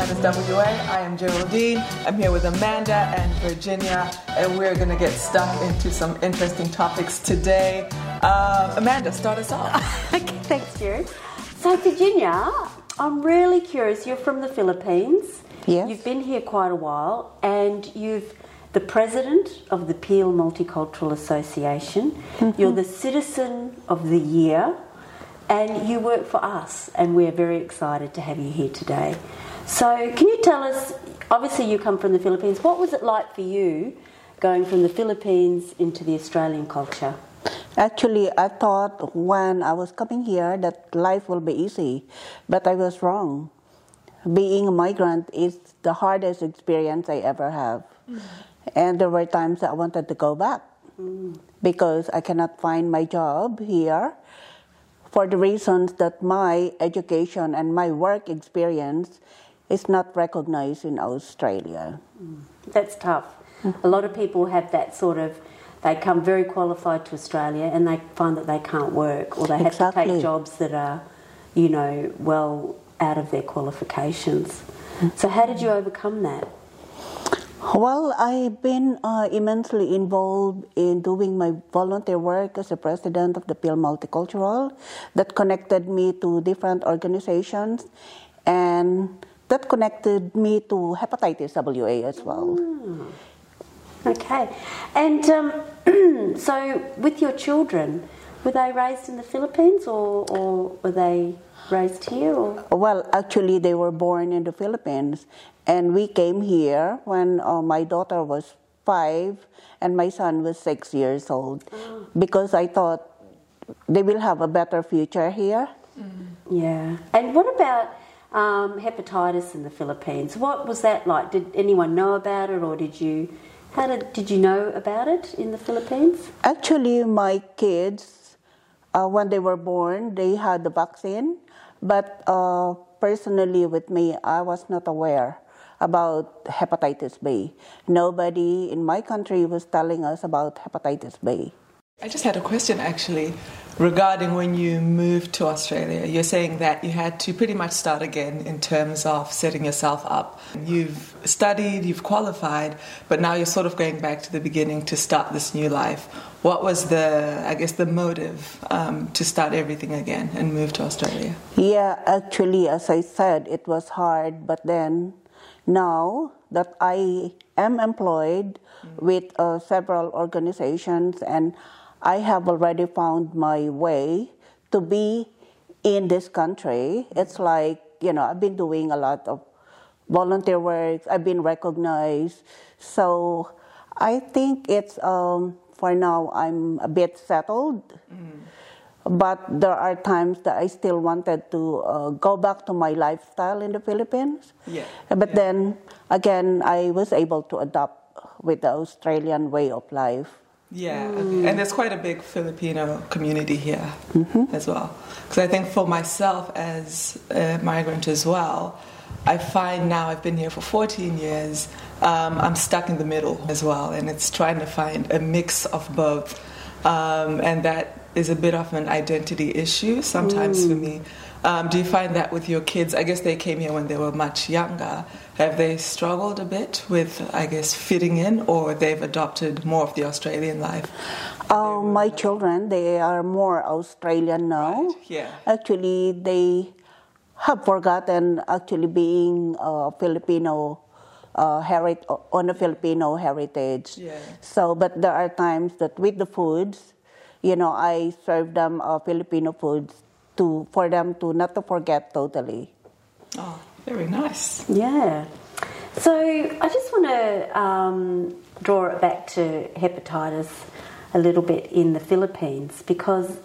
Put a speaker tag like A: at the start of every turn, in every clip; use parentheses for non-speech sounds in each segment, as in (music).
A: Hepatitis WA. I am Geraldine. I'm here with Amanda and Virginia, and we're going to get stuck into some interesting topics today. Uh, Amanda, start us off. (laughs)
B: okay, thanks, Jerry. So, Virginia, I'm really curious. You're from the Philippines.
C: Yes.
B: You've been here quite a while, and you've the president of the Peel Multicultural Association. Mm-hmm. You're the Citizen of the Year, and you work for us, and we're very excited to have you here today. So, can you tell us? Obviously, you come from the Philippines. What was it like for you going from the Philippines into the Australian culture?
C: Actually, I thought when I was coming here that life will be easy, but I was wrong. Being a migrant is the hardest experience I ever have. Mm. And there were times I wanted to go back mm. because I cannot find my job here for the reasons that my education and my work experience is not recognized in Australia.
B: Mm. That's tough. Mm-hmm. A lot of people have that sort of they come very qualified to Australia and they find that they can't work or they have exactly. to take jobs that are, you know, well out of their qualifications. So, how did you overcome that?
C: Well, I've been uh, immensely involved in doing my volunteer work as a president of the Peel Multicultural that connected me to different organizations and that connected me to hepatitis WA as well. Mm.
B: Okay. And um, (clears throat) so, with your children, were they raised in the Philippines or, or were they raised here? Or?
C: Well, actually, they were born in the Philippines, and we came here when uh, my daughter was five and my son was six years old oh. because I thought they will have a better future here.
B: Mm. Yeah. And what about um, hepatitis in the Philippines? What was that like? Did anyone know about it, or did you? How did did you know about it in the Philippines?
C: Actually, my kids, uh, when they were born, they had the vaccine, but uh, personally, with me, I was not aware about hepatitis B. Nobody in my country was telling us about hepatitis B.
A: I just had a question actually regarding when you moved to Australia. You're saying that you had to pretty much start again in terms of setting yourself up. You've studied, you've qualified, but now you're sort of going back to the beginning to start this new life. What was the, I guess, the motive um, to start everything again and move to Australia?
C: Yeah, actually, as I said, it was hard, but then now that I am employed mm-hmm. with uh, several organizations and I have already found my way to be in this country. It's like, you know, I've been doing a lot of volunteer work, I've been recognized. So I think it's, um, for now, I'm a bit settled. Mm. But there are times that I still wanted to uh, go back to my lifestyle in the Philippines.
A: Yeah.
C: But
A: yeah.
C: then again, I was able to adapt with the Australian way of life.
A: Yeah, okay. and there's quite a big Filipino community here mm-hmm. as well. Because I think for myself as a migrant as well, I find now I've been here for 14 years, um, I'm stuck in the middle as well, and it's trying to find a mix of both. Um, and that is a bit of an identity issue sometimes mm. for me. Um, do you find that with your kids? I guess they came here when they were much younger. Have they struggled a bit with, I guess, fitting in, or they've adopted more of the Australian life?
C: Uh, my children, they are more Australian now.
A: Right. Yeah.
C: Actually, they have forgotten actually being a Filipino uh, herit- on a Filipino heritage.
A: Yeah.
C: So, but there are times that with the foods, you know, I serve them uh, Filipino foods to for them to not to forget totally.
A: Oh, very nice.
B: Yeah. So I just want to um, draw it back to hepatitis a little bit in the Philippines because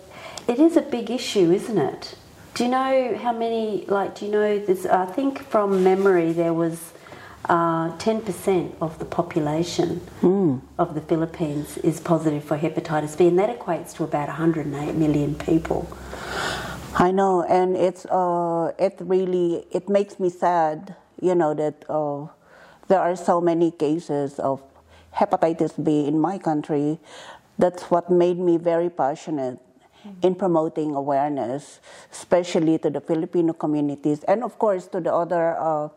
B: it is a big issue, isn't it? Do you know how many? Like, do you know? There's, I think from memory there was uh, 10% of the population mm. of the Philippines is positive for hepatitis B, and that equates to about 108 million people.
C: I know, and it's uh, it really it makes me sad, you know, that uh, there are so many cases of hepatitis B in my country. That's what made me very passionate in promoting awareness, especially to the Filipino communities, and of course to the other uh,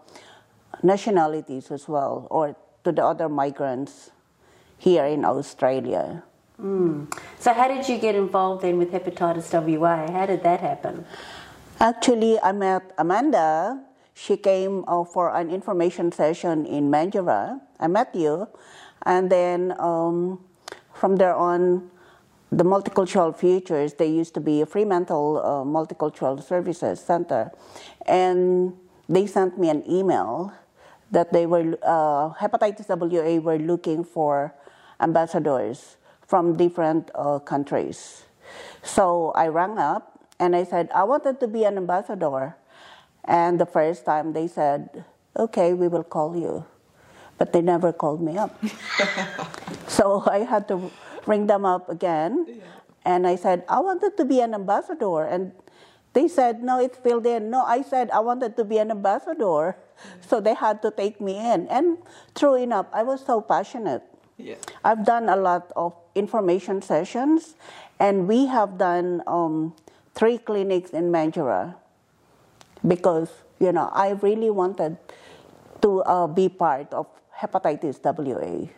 C: nationalities as well, or to the other migrants here in Australia.
B: Mm. So, how did you get involved then with Hepatitis WA? How did that happen?
C: Actually, I met Amanda. She came uh, for an information session in Mandurah. I met you, and then um, from there on, the Multicultural Futures, they used to be a Fremantle uh, Multicultural Services Center, and they sent me an email that they were uh, hepatitis WA were looking for ambassadors from different uh, countries. So I rang up and I said I wanted to be an ambassador, and the first time they said, "Okay, we will call you," but they never called me up. (laughs) so I had to ring them up again, yeah. and I said I wanted to be an ambassador, and they said, no, it's filled in. No, I said I wanted to be an ambassador. So they had to take me in. And true enough, I was so passionate. Yeah. I've done a lot of information sessions, and we have done um, three clinics in Mandurah because, you know, I really wanted to uh, be part of hepatitis WA.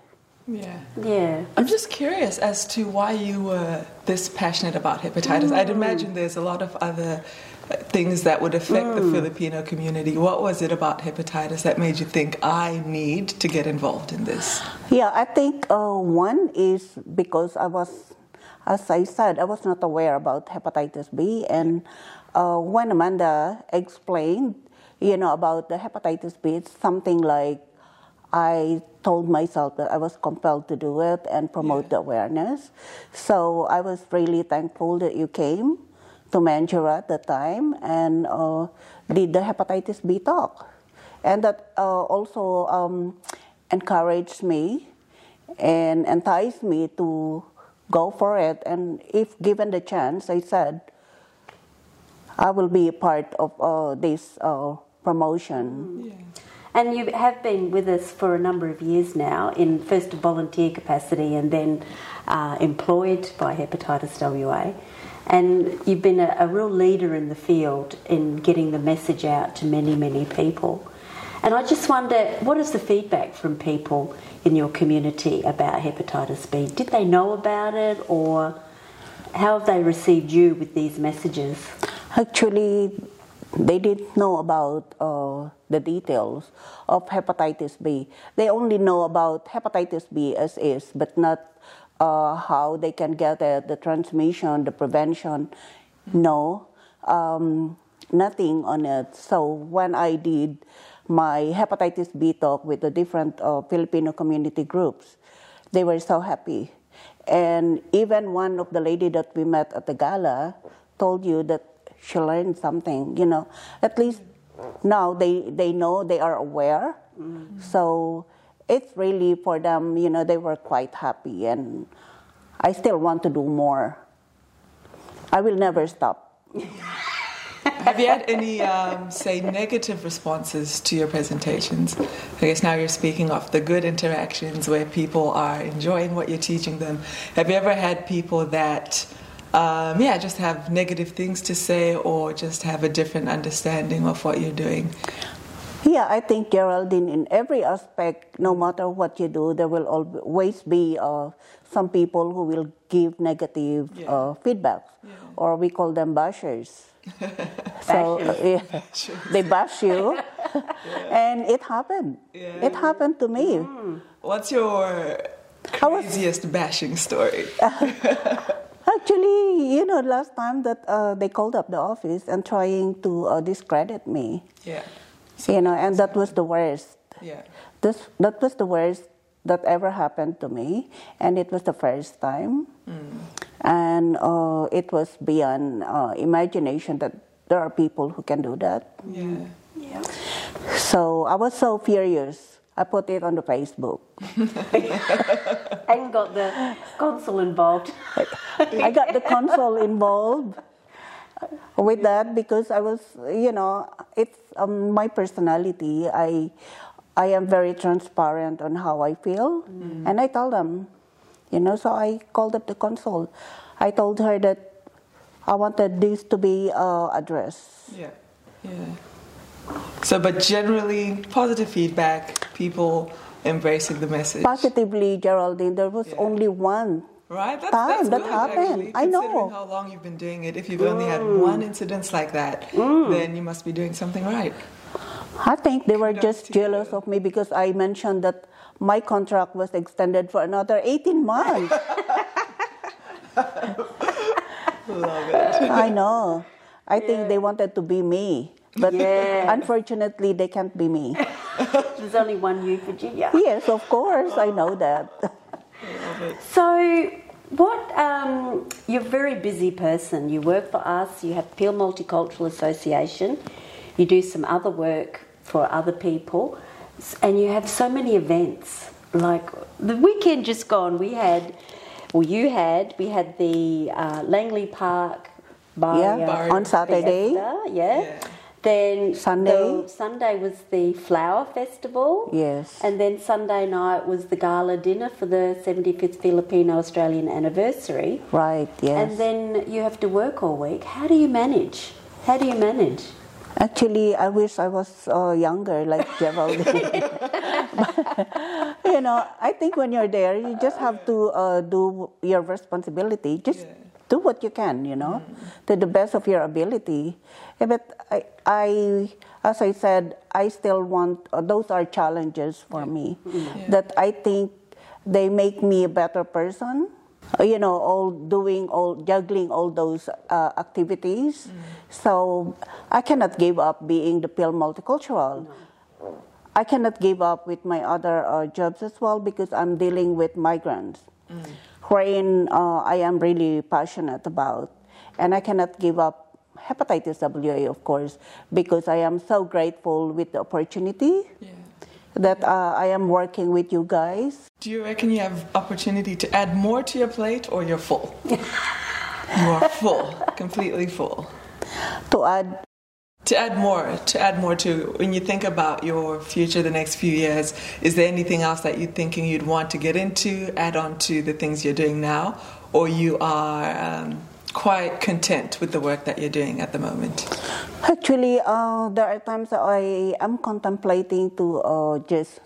A: Yeah.
B: Yeah.
A: I'm just curious as to why you were this passionate about hepatitis. Mm. I'd imagine there's a lot of other things that would affect mm. the Filipino community. What was it about hepatitis that made you think I need to get involved in this?
C: Yeah, I think uh, one is because I was, as I said, I was not aware about hepatitis B, and uh, when Amanda explained, you know, about the hepatitis B, it's something like I told myself that I was compelled to do it and promote yeah. the awareness. So I was really thankful that you came to Mandurah at the time and uh, did the hepatitis B talk. And that uh, also um, encouraged me and enticed me to go for it. And if given the chance, I said, I will be a part of uh, this uh, promotion.
A: Yeah.
B: And you have been with us for a number of years now, in first volunteer capacity and then uh, employed by Hepatitis WA. And you've been a, a, real leader in the field in getting the message out to many, many people. And I just wonder, what is the feedback from people in your community about hepatitis B? Did they know about it, or how have they received you with these messages?
C: Actually, they didn't know about uh, the details of hepatitis B. They only know about hepatitis B as is, but not uh, how they can get the transmission, the prevention. No, um, nothing on it. So when I did my hepatitis B talk with the different uh, Filipino community groups, they were so happy. And even one of the lady that we met at the gala told you that she learned something, you know. At least now they, they know, they are aware. Mm-hmm. So it's really for them, you know, they were quite happy. And I still want to do more. I will never stop. (laughs)
A: Have you had any, um, say, negative responses to your presentations? I guess now you're speaking of the good interactions where people are enjoying what you're teaching them. Have you ever had people that um, yeah, just have negative things to say or just have a different understanding of what you're doing.
C: Yeah, I think Geraldine, in every aspect, no matter what you do, there will always be uh, some people who will give negative yeah. uh, feedback, yeah. or we call them bashers. (laughs) so uh, yeah, they bash you, (laughs) and it happened. It happened to me. Mm.
A: What's your craziest was, bashing story? (laughs)
C: Actually, you know, last time that uh, they called up the office and trying to uh, discredit me.
A: Yeah.
C: So you know, and that was the worst.
A: Yeah.
C: This that was the worst that ever happened to me, and it was the first time, mm. and uh, it was beyond uh, imagination that there are people who can do that.
A: Yeah.
B: Yeah.
C: So I was so furious. I put it on the Facebook. (laughs)
B: and got the consul involved.
C: I got the consul involved with that because I was, you know, it's um, my personality. I, I am very transparent on how I feel, mm. and I tell them, you know. So I called up the consul. I told her that I wanted this to be uh, addressed.
A: Yeah, yeah. So, but generally, positive feedback, people embracing the message.
C: Positively, Geraldine, there was
A: Yeah.
C: only one
A: Right? That's,
C: time
A: that's
C: that
A: good,
C: happened.
A: Actually,
C: I know.
A: Considering how long you've been doing it, if you've only had mm. one incident like that, mm. then you must be doing something right.
C: I think they were just jealous
A: you.
C: of me because I mentioned that my contract was extended for another 18 months. (laughs)
A: Love it.
C: I know. I think they wanted to be me. But
B: Yeah. (laughs)
C: unfortunately, they can't be me.
B: There's only one you, Virginia.
C: Yes, of course, I know that. (laughs)
A: Love it.
B: So, what? Um, you're a very busy person. You work for us. You have Peel Multicultural Association. You do some other work for other people, and you have so many events. Like the weekend just gone, we had, well, you had, we had the uh, Langley Park Bar
C: Yeah, on Saturday.
B: Fiesta, yeah.
A: Yeah.
B: Then
C: Sunday.
B: the- Sunday was the flower festival.
C: Yes.
B: And then Sunday night was the gala dinner for the 75th Filipino Australian anniversary.
C: Right, yes.
B: And then you have to work all week. How do you manage? How do you manage?
C: Actually, I wish I was uh, younger, like (laughs) Geraldine. (laughs) you know, I think when you're there, you just have to uh, do your responsibility. Just do what you can, you know, to the best of your ability. Eh, But I, I, as I said, I still want. Uh, those are challenges for me that I think they make me a better person. Uh, You know, all doing, all juggling all those uh, activities. So I cannot give up being the Peel Multicultural. I cannot give up with my other uh, jobs as well because I'm dealing with migrants, wherein uh, I am really passionate about. And I cannot give up hepatitis WA, of course, because I am so grateful with the opportunity
A: Yeah.
C: that uh, I am working with you guys.
A: Do you reckon you have opportunity to add more to your plate or you're full? (laughs) you are full, completely full.
C: To add,
A: To add more, to add more to when you think about your future the next few years, is there anything else that you're thinking you'd want to get into, add on to the things you're doing now, or you are um, quite content with the work that you're doing at the moment?
C: Actually, uh, there are times that I am contemplating to uh, just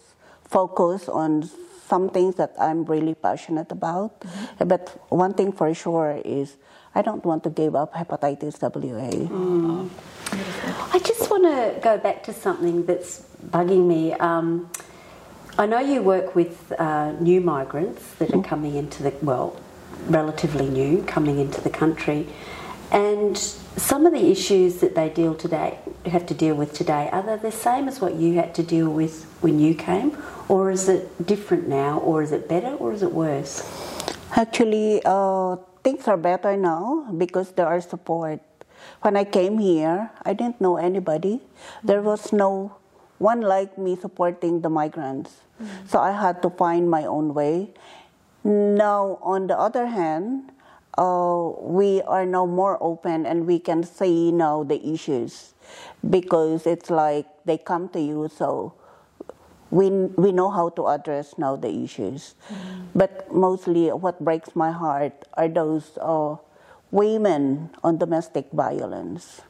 C: focus on some things that I'm really passionate about. But one thing for sure is I don't want to give up hepatitis WA.
B: I just want to go back to something that's bugging me. Um, I know you work with uh, new migrants that are coming into the, well, relatively new, coming into the country. And some of the issues that they deal today, have to deal with today, are they the same as what you had to deal with when you came? Or is it different now? Or is it better? Or is it worse?
C: Actually, uh, things are better now because there are support. When I came here, I didn't know anybody. There was no one like me supporting the migrants. So I had to find my own way. Now, on the other hand, uh, we are now more open and we can see now the issues because it's like they come to you, so we, we know how to address now the issues. But mostly, what breaks my heart are those uh, women on domestic violence.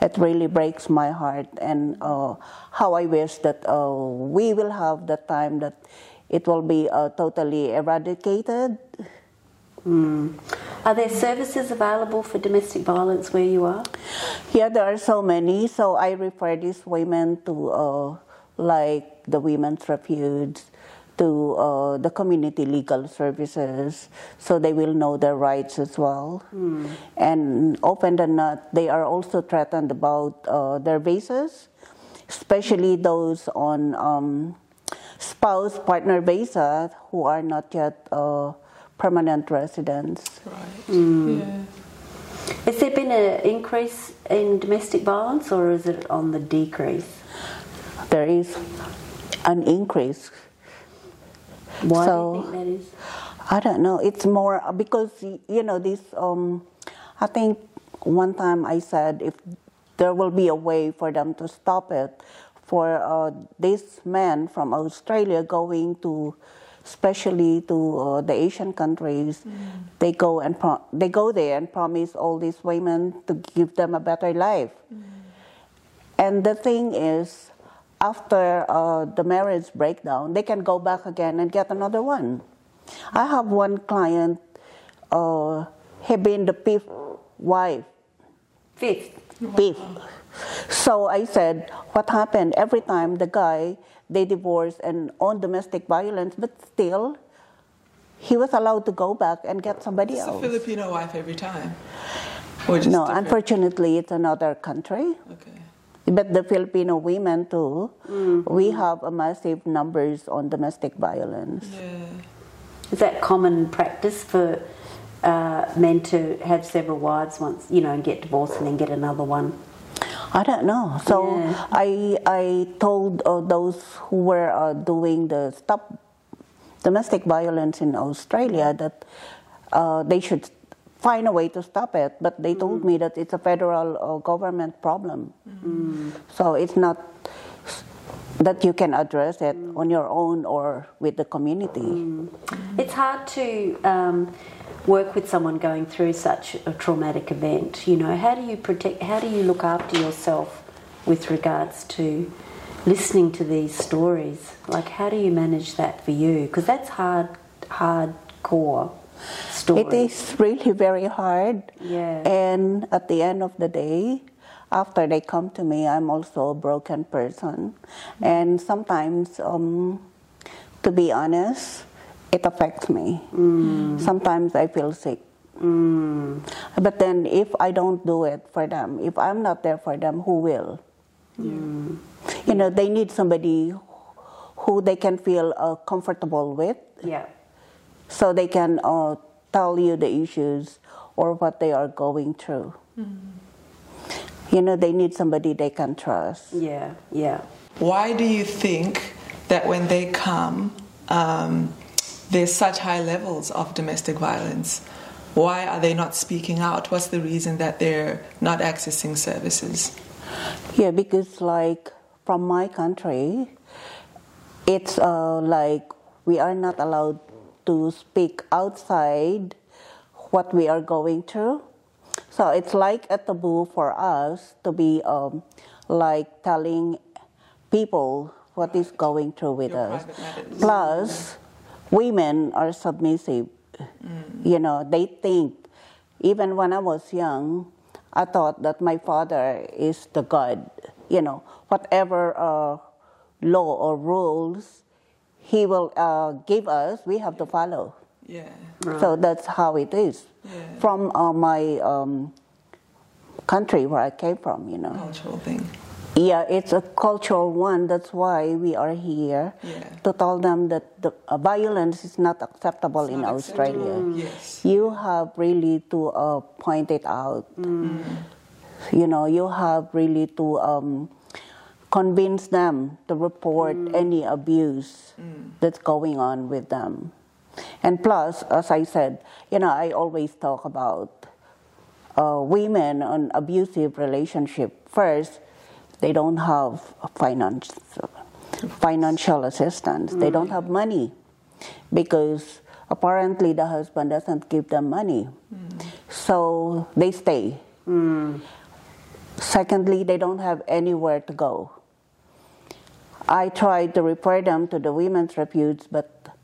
C: It really breaks my heart, and uh, how I wish that uh, we will have the time that it will be uh, totally eradicated.
B: Are there services available for domestic violence where you are?
C: Yeah, there are so many. So I refer these women to uh, like the women's refuge, to uh, the community legal services, so they will know their rights as well. And often than not, they are also threatened about uh, their visas, especially those on um, spouse partner visa who are not yet uh, permanent residents.
A: Right. Yeah.
B: Has there been an increase in domestic violence or is it on the decrease?
C: There is an increase
B: Why
C: So-
B: do you think that is?
C: I don't know. It's more because you know this. Um, I think one time I said if there will be a way for them to stop it, for uh, these men from Australia going to, especially to uh, the Asian countries, they go and pro- they go there and promise all these women to give them a better life. And the thing is, after uh, the marriage breakdown, they can go back again and get another one. I have one client, uh, he been the fifth wife.
B: Fifth.
C: Fifth. So I said, what happened? Every time the guy, they divorced and on domestic violence, but still, he was allowed to go back and get somebody
A: It's a
C: else.
A: Filipino wife every time. Or just
C: No,
A: different?
C: unfortunately, it's another country.
A: Okay.
C: But the Filipino women too, we have a massive numbers on domestic violence.
A: Yeah.
B: Is that common practice for uh, men to have several wives once, you know, and get divorced and then get another one?
C: I don't know. So
B: Yeah.
C: I I told uh, those who were uh, doing the stop domestic violence in Australia that uh, they should find a way to stop it. But they told me that it's a federal uh, government problem. So it's not that you can address it on your own or with the community.
B: It's hard to um, work with someone going through such a traumatic event. You know, how do you protect? How do you look after yourself with regards to listening to these stories? Like, how do you manage that for you? Because that's hard, hardcore story.
C: It is really very hard.
B: Yeah.
C: And at the end of the day, after they come to me, I'm also a broken person. And sometimes, um, to be honest, it affects me. Sometimes I feel sick. But then, if I don't do it for them, if I'm not there for them, who will? You know, they need somebody who they can feel uh, comfortable with
B: Yeah.
C: so they can uh, tell you the issues or what they are going through. You know, they need somebody they can trust.
B: Yeah. Yeah.
A: Why do you think that when they come, um, there's such high levels of domestic violence? Why are they not speaking out? What's the reason that they're not accessing services?
C: Yeah, because like from my country, it's uh, like we are not allowed to speak outside what we are going through. So it's like a taboo for us to be um, like telling people what is going through with
A: Your
C: us. Plus, women are submissive. You know, they think, even when I was young, I thought that my father is the God. You know, whatever uh, law or rules he will uh, give us, we have to follow.
A: Yeah.
C: So that's how it is.
A: Yeah.
C: From uh, my um, country where I came from, you know.
A: Cultural thing.
C: Yeah, it's a cultural one. That's why we are here
A: Yeah.
C: to tell them that the uh, violence is not acceptable
A: It's
C: in
A: not
C: Australia.
A: acceptable. Yes.
C: You have really to uh, point it out. You know, you have really to um, convince them to report mm. any abuse mm. that's going on with them. And plus, as I said, you know, I always talk about uh, women on abusive relationship. First, they don't have finance, financial assistance. They don't mm. have money because apparently the husband doesn't give them money. So they stay. Secondly, they don't have anywhere to go. I tried to refer them to the women's refuge, but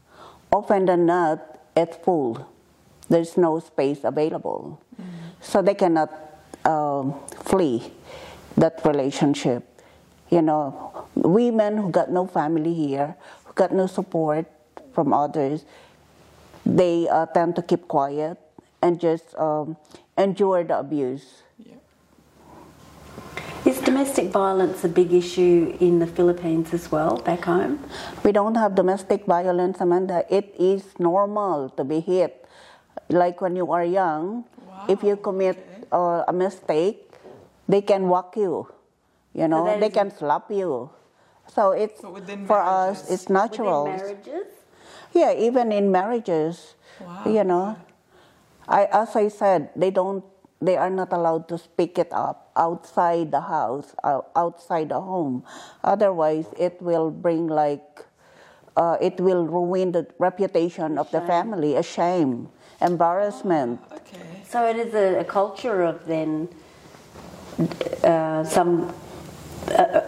C: often than not, it's full. There's no space available. So they cannot um, flee that relationship. You know, women who got no family here, who got no support from others, they uh, tend to keep quiet and just um, endure the abuse.
A: Yeah.
B: Is domestic violence a big issue in the Philippines as well, back home?
C: We don't have domestic violence, Amanda. It is normal to be hit. Like when you are young, if you commit uh, a mistake, they can whack you. You know,
B: that
C: they can slap you. So it's
A: So within
C: for us, it's natural.
B: Marriages?
C: Yeah, even in marriages,
A: Wow.
C: you know, I as I said, they don't, they are not allowed to speak it up outside the house, outside the home. Otherwise, it will bring like, uh, it will ruin the reputation of the family, a shame, embarrassment.
A: Okay.
B: So it is a, a culture of then uh, some uh,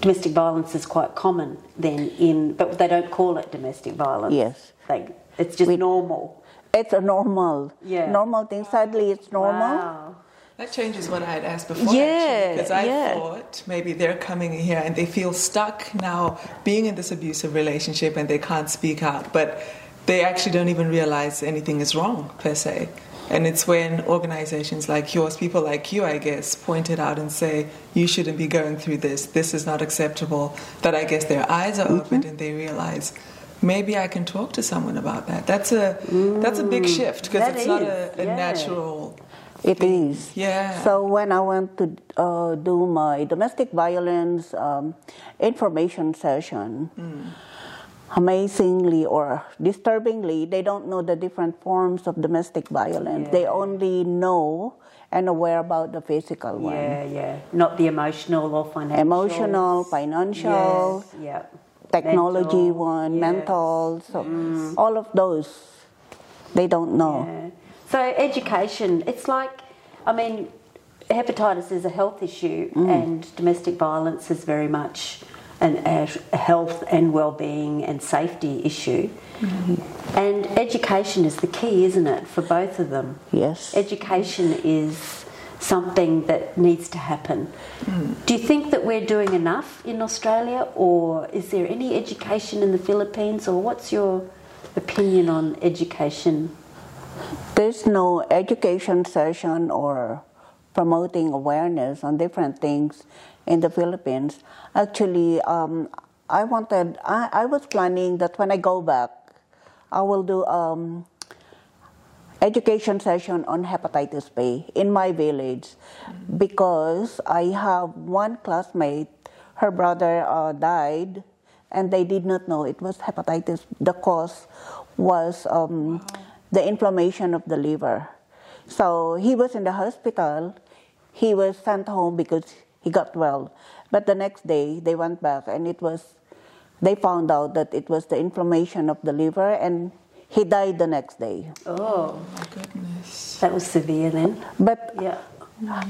B: domestic violence is quite common then in, but they don't call it domestic violence.
C: Yes.
B: They, it's just
C: We-
B: normal.
C: It's a normal,
B: Yeah.
C: normal thing. Sadly, it's normal.
B: Wow.
A: That changes what I had asked before.
B: Yeah,
A: actually, because I
B: yeah.
A: thought maybe they're coming here and they feel stuck now being in this abusive relationship and they can't speak out, but they actually don't even realize anything is wrong per se. And it's when organizations like yours, people like you, I guess, point it out and say, you shouldn't be going through this, this is not acceptable, that I guess their eyes are opened mm-hmm. and they realize, maybe I can talk to someone about that. That's a, that's a big shift because it's not a, a
B: yeah.
A: natural.
C: It is.
A: Yeah.
C: So when I went to uh, do my domestic violence um, information session, amazingly or disturbingly, they don't know the different forms of domestic violence. They only know and aware about the physical one.
B: Yeah, yeah. Not the emotional or financial.
C: Emotional, financial,
B: Yes, yeah.
C: Technology
B: Mental,
C: one,
B: yes.
C: mental, so mm. all of those they don't know.
B: Yeah. So education, it's like, I mean, hepatitis is a health issue, mm. and domestic violence is very much an, a health and well-being and safety issue. Mm-hmm. And education is the key, isn't it, for both of them?
C: Yes.
B: Education is something that needs to happen. Do you think that we're doing enough in Australia, or is there any education in the Philippines, or what's your opinion on education?
C: There's no education session or promoting awareness on different things in the Philippines. Actually, um, I wanted, I, I was planning that when I go back, I will do um, education session on hepatitis B in my village because I have one classmate, her brother uh, died, and they did not know it was hepatitis. The cause was um, the inflammation of the liver. So he was in the hospital. He was sent home because he got well. But the next day they went back and it was, they found out that it was the inflammation of the liver and he died the next day.
B: Oh,
A: My goodness.
B: that was severe then.
C: But
B: Yeah.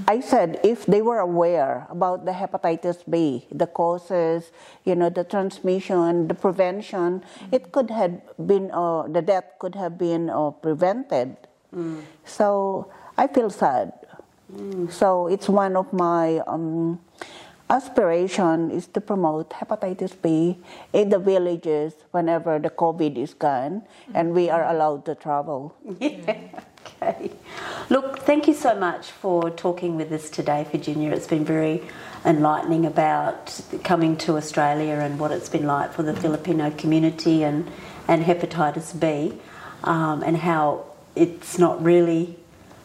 C: I said if they were aware about the hepatitis B, the causes, you know, the transmission, the prevention, it could have been, uh, the death could have been uh, prevented. So I feel sad. So it's one of my um, aspiration is to promote hepatitis B in the villages whenever the COVID is gone and we are allowed to travel. Yeah. (laughs)
B: Okay. Look, thank you so much for talking with us today, Virginia. It's been very enlightening about coming to Australia and what it's been like for the Filipino community and, and hepatitis B um, and how it's not really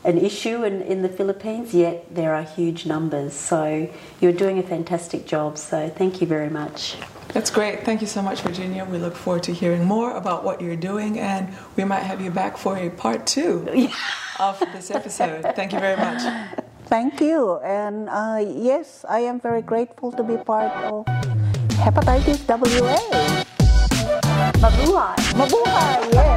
B: an issue in, in the Philippines, yet there are huge numbers. So you're doing a fantastic job. So thank you very much.
A: That's great. Thank you so much, Virginia. We look forward to hearing more about what you're doing, and we might have you back for a part two (laughs) of this episode. Thank you very much.
C: Thank you. And uh, yes, I am very grateful to be part of Hepatitis WA.
B: Mabuhay!
C: Mabuhay, yes.